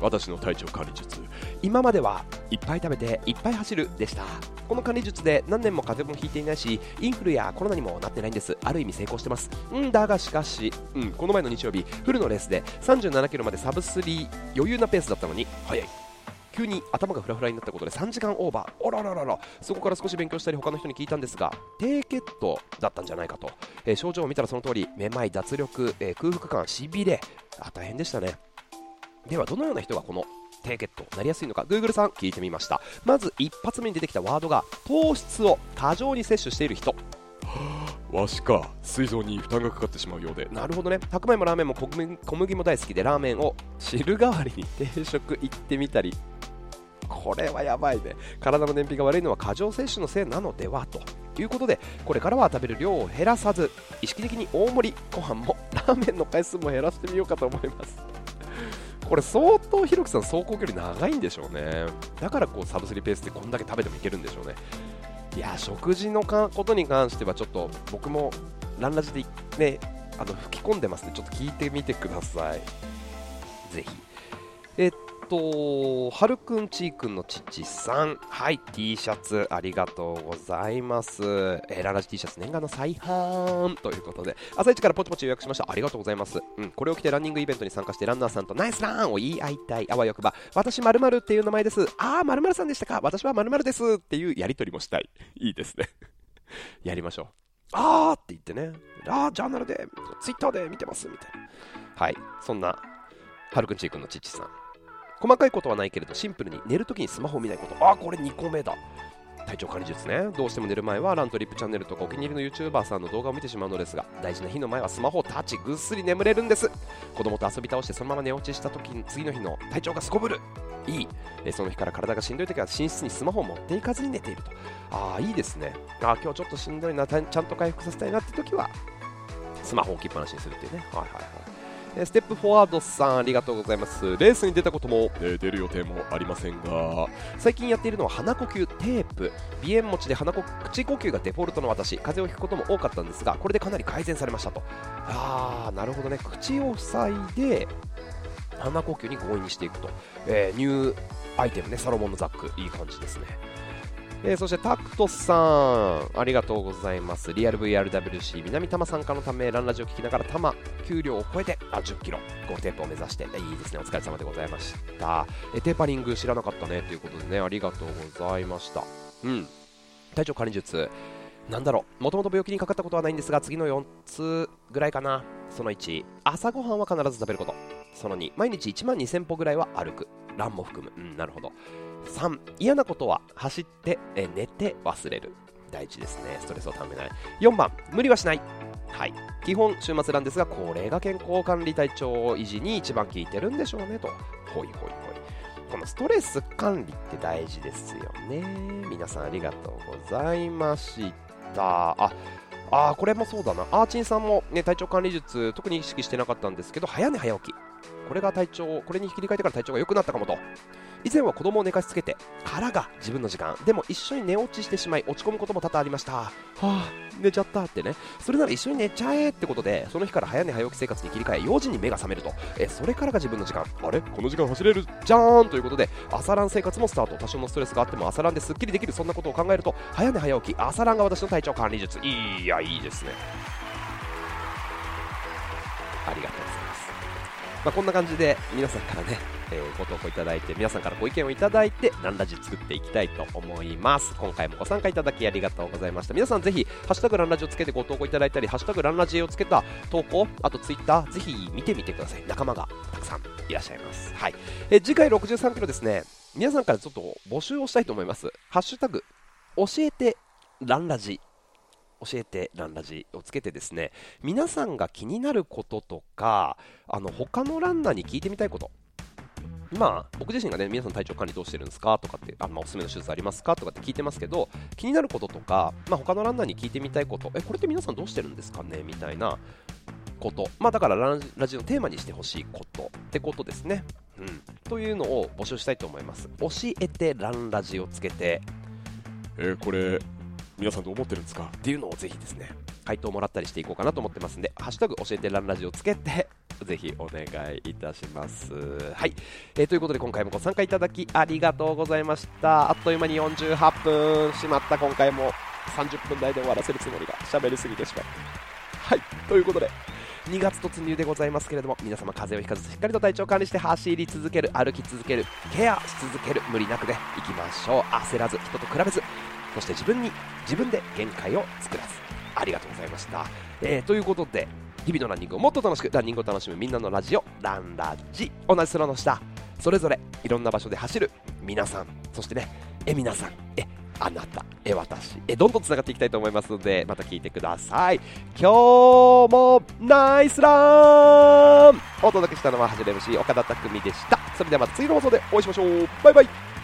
私の体調管理術。今まではいっぱい食べていっぱい走るでした。この管理術で何年も風邪もひいていないしインフルやコロナにもなってないんです。ある意味成功してます。んだがしかし、うん、この前の日曜日フルのレースで37キロまでサブスリー余裕なペースだったのに早い。急に頭がフラフラになったことで3時間オーバー、あらららら、そこから少し勉強したり他の人に聞いたんですが、低血糖だったんじゃないかと、えー、症状を見たらその通り、めまい、脱力、えー、空腹感、しびれ、あ、大変でしたね。では、どのような人がこの低血糖なりやす。いのか Google さん聞いてみましたまず一発目に出てきたワードが糖質を過剰に摂取している人わしか膵臓に負担がかかってしまうようでなるほどね白米もラーメンも小麦も大好きでラーメンを汁代わりに定食行ってみたりこれはやばいね体の燃費が悪いのは過剰摂取のせいなのではということでこれからは食べる量を減らさず意識的に大盛りご飯もラーメンの回数も減らしてみようかと思います。これ相当ひろきさん走行距離長いんでしょうね。だからこうサブスリーペースでこんだけ食べてもいけるんでしょうね。いや食事のことに関してはちょっと僕もランラジでねあの吹き込んでますねちょっと聞いてみてください。ぜひ。えっと、はるくんちーくんの父さん。はい、T シャツありがとうございます。えー、ララジ T シャツ念願の再販ということで、朝一からポチポチ予約しました。ありがとうございます。うん、これを着てランニングイベントに参加してランナーさんとナイスランを言い合いたい。あわよくば、私〇〇っていう名前です。あー、〇〇さんでしたか。私は〇〇ですっていうやりとりもしたい。いいですね。やりましょう。あーって言ってね。あー、ジャーナルで、ツイッターで見てます、みたいな。はい、そんな、はるくんちーくんの父さん。細かいことはないけれどシンプルに寝るときにスマホを見ないこと。あこれ2個目だ。体調管理術ね。どうしても寝る前はラントリップチャンネルとかお気に入りの YouTuber さんの動画を見てしまうのですが大事な日の前はスマホをタッチぐっすり眠れるんです。子供と遊び倒してそのまま寝落ちした時に次の日の体調がすこぶる。いい、えその日から体がしんどい時は寝室にスマホを持っていかずに寝ていると。ああいいですね。あ今日ちょっとしんどいな。ちゃんと回復させたいなって時はスマホを置きっぱなしにするっていうね。はいはいはい。ステップフォワードさんありがとうございます。レースに出たことも、えー、出る予定もありませんが最近やっているのは鼻呼吸テープ。鼻炎持ちで鼻口呼吸がデフォルトの私。風邪をひくことも多かったんですがこれでかなり改善されましたと。ああなるほどね。口を塞いで鼻呼吸に強引にしていくと、えー、ニューアイテムね。サロモンのザック。いい感じですねえー、そしてタクトさん、ありがとうございます。リアル VRWC 南多摩参加のため、ランラジを聞きながら多摩給料を超えてあ10キロ、ゴールテープを目指して、いいですね、お疲れ様でございました。えー、テーパリング知らなかったねということでね、ありがとうございました。うん、体調管理術、なんだろう、もともと病気にかかったことはないんですが、次の4つぐらいかな。その1、朝ごはんは必ず食べること。その2、毎日1万2000歩ぐらいは歩く。ランも含む。うん、なるほど。3嫌なことは走ってえ寝て忘れる。大事ですね。ストレスをためない。4番無理はしない。はい。基本週末なんですがこれが健康管理体調維持に一番効いてるんでしょうねと。ほいほいほい。このストレス管理って大事ですよね。皆さんありがとうございました。ああこれもそうだな。アーチンさんも、ね、体調管理術特に意識してなかったんですけど早寝早起き。これが体調これに切り替えてから体調が良くなったかもと。以前は子供を寝かしつけてからが自分の時間。でも一緒に寝落ちしてしまい落ち込むことも多々ありました。はあ寝ちゃったってね。それなら一緒に寝ちゃえってことでその日から早寝早起き生活に切り替え4時に目が覚めると。えそれからが自分の時間。あれ？この時間走れるじゃーんということで朝ラン生活もスタート。多少のストレスがあっても朝ランですっきりできるそんなことを考えると早寝早起き朝ランが私の体調管理術。いやいいですね。ありがとう。まあ、こんな感じで皆さんからね、えー、ご投稿いただいて皆さんからご意見をいただいてランラジ作っていきたいと思います。今回もご参加いただきありがとうございました。皆さんぜひハッシュタグランラジをつけてご投稿いただいたりハッシュタグランラジをつけた投稿あとツイッターぜひ見てみてください。仲間がたくさんいらっしゃいます。はい、えー、次回63キロですね。皆さんからちょっと募集をしたいと思います。ハッシュタグ教えてランラジ。教えてランラジをつけてですね皆さんが気になることとかあの他のランナーに聞いてみたいことまあ、僕自身がね、皆さん体調管理どうしてるんですかとかって、あまあ、おすすめの手術ありますかとかって聞いてますけど、気になることとか、まあ、他のランナーに聞いてみたいこと、え、これって皆さんどうしてるんですかね？みたいなこと、まあ、だからラジオテーマにしてほしいことってことですね。うん。というのを募集したいと思います。教えてランラジをつけて、えー、これ、皆さんどう思ってるんですか？っていうのをぜひですね、回答もらったりしていこうかなと思ってますんで、ハッシュタグ教えてランラジをつけて、ぜひお願いいたします。はい、えー、ということで今回もご参加いただきありがとうございました。あっという間に48分しまった今回も30分台で終わらせるつもりが喋りすぎてしまう。はい、ということで2月突入でございますけれども皆様風邪をひかずしっかりと体調管理して走り続ける歩き続けるケアし続ける無理なくでいきましょう焦らず人と比べずそして自分に自分で限界を作らず。ありがとうございました、えー、ということで日々のランニングをもっと楽しくランニングを楽しむみんなのラジオランラジ。同じ空の下。それぞれいろんな場所で走る。皆さん。そしてねえ皆さん。えあなた。え私。えどんどんつながっていきたいと思いますのでまた聞いてください。今日もナイスラン。お届けしたのははじめ MC 岡田匠でした。それではまた次の放送でお会いしましょう。バイバイ。